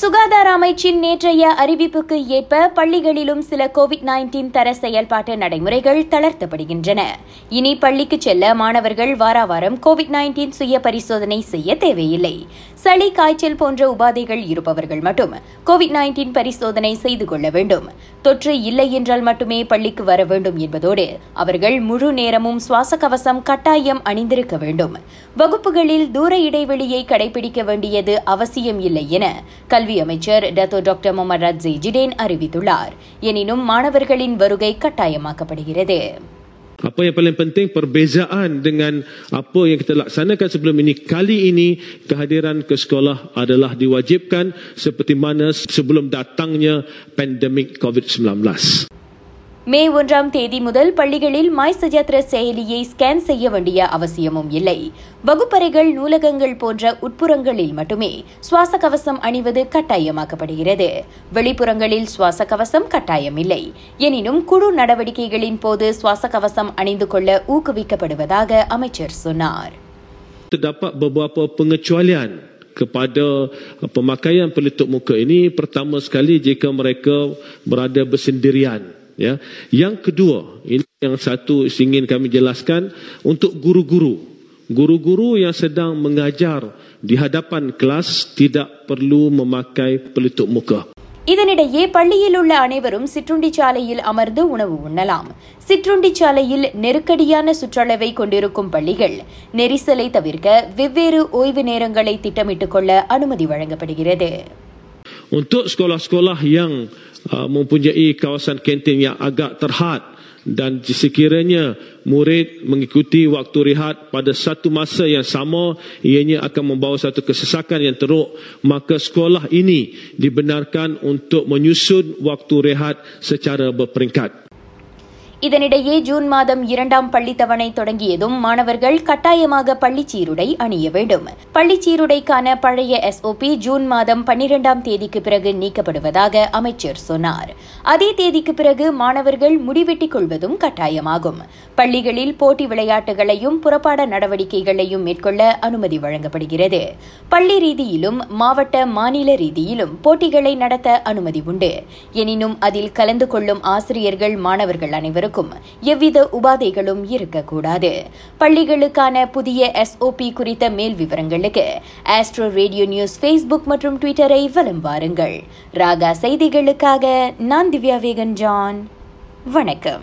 சுகாதார அமைச்சின் நேற்றைய அறிவிப்புக்கு ஏற்ப பள்ளிகளிலும் சில கோவிட் நைன்டீன் தர செயல்பாட்டு நடைமுறைகள் தளர்த்தப்படுகின்றன. இனி பள்ளிக்கு செல்ல மாணவர்கள் வாராவாரம் கோவிட் நைன்டீன் சுய பரிசோதனை செய்ய தேவையில்லை. சளி காய்ச்சல் போன்ற உபாதைகள் இருப்பவர்கள் மட்டும் கோவிட் நைன்டீன் பரிசோதனை செய்து கொள்ள வேண்டும். தொற்று இல்லை என்றால் மட்டுமே பள்ளிக்கு வர வேண்டும் என்பதோடு அவர்கள் முழு நேரமும் சுவாச கவசம் கட்டாயம் அணிந்திருக்க வேண்டும். வகுப்புகளில் தூர இடைவெளியை கடைபிடிக்க வேண்டியது அவசியம் இல்லை என கல்வி அமைச்சர் Dato doctor Mohamed Radzi Jidin அறிவித்துள்ளார். எனினும் மாணவர்களின் வருகை கட்டாயமாக்கப்படுகிறது. Apa yang paling penting perbezaan dengan apa yang kita laksanakan sebelum ini. Kali ini kehadiran ke sekolah adalah diwajibkan seperti mana sebelum datangnya pandemik COVID-19. மே ஒன்றாம் தேதி முதல் பள்ளிகளில் மாய் சஜாத்ர செயலியை ஸ்கேன் செய்ய வேண்டிய அவசியமும் இல்லை. வகுப்பறைகள் நூலகங்கள் போன்ற உட்புறங்களில் மட்டுமே சுவாச கவசம் அணிவது கட்டாயமாக்கப்படுகிறது. வெளிப்புறங்களில் சுவாச கவசம் கட்டாயம் இல்லை எனினும் குழு நடவடிக்கைகளின் போது சுவாச கவசம் அணிந்து கொள்ள ஊக்குவிக்கப்படுவதாக அமைச்சர் சொன்னார். Terdapat beberapa pengecualian kepada uh, pemakaian pelitup muka ini. Pertama sekali jika mereka berada bersendirian. ya yang kedua ini yang satu ingin kami jelaskan untuk guru-guru guru-guru yang sedang mengajar di hadapan kelas tidak perlu memakai pelitup muka இதனிடையே பள்ளியில் உள்ள அனைவரும் சிற்றுண்டி சாலையில் அமர்ந்து உணவு உண்ணலாம் சிற்றுண்டி சாலையில் நெருக்கடியான சுற்றளவை கொண்டிருக்கும் பள்ளிகள் நெரிசலை தவிர்க்க வெவ்வேறு ஓய்வு நேரங்களை திட்டமிட்டுக் கொள்ள அனுமதி வழங்கப்படுகிறது Untuk sekolah-sekolah yang uh, mempunyai kawasan kantin yang agak terhad dan sekiranya murid mengikuti waktu rehat pada satu masa yang sama ianya akan membawa satu kesesakan yang teruk. Maka sekolah ini dibenarkan untuk menyusun waktu rehat secara berperingkat இதனிடையே June மாதம் இரண்டாம் பள்ளி தவணை தொடங்கியதும் மாணவர்கள் கட்டாயமாக பள்ளி சீருடை அணிய வேண்டும். பள்ளி சீருடைக்கான பழைய எஸ்ஓபி ஜூன் மாதம் பன்னிரெண்டாம் தேதிக்கு பிறகு நீக்கப்படுவதாக அமைச்சர் சொன்னார். அதே தேதிக்கு பிறகு மாணவர்கள் முடிவெட்டிக் கொள்வதும் கட்டாயமாகும். பள்ளிகளில் போட்டி விளையாட்டுகளையும் புறப்பாட நடவடிக்கைகளையும் மேற்கொள்ள அனுமதி வழங்கப்படுகிறது. பள்ளி ரீதியிலும் மாவட்ட மாநில ரீதியிலும் போட்டிகளை நடத்த அனுமதி உண்டு. எனினும் அதில் கலந்து கொள்ளும் ஆசிரியர்கள் மாணவர்கள் அனைவரும் அனைவருக்கும் எவ்வித உபாதைகளும் இருக்கக்கூடாது. பள்ளிகளுக்கான புதிய எஸ்ஓபி குறித்த மேல் விவரங்களுக்கு ஆஸ்ட்ரோ ரேடியோ நியூஸ் ஃபேஸ்புக் மற்றும் ட்விட்டரை வலம் வாருங்கள். ராகா செய்திகளுக்காக நான் திவ்யா வேகன் ஜான் வணக்கம்.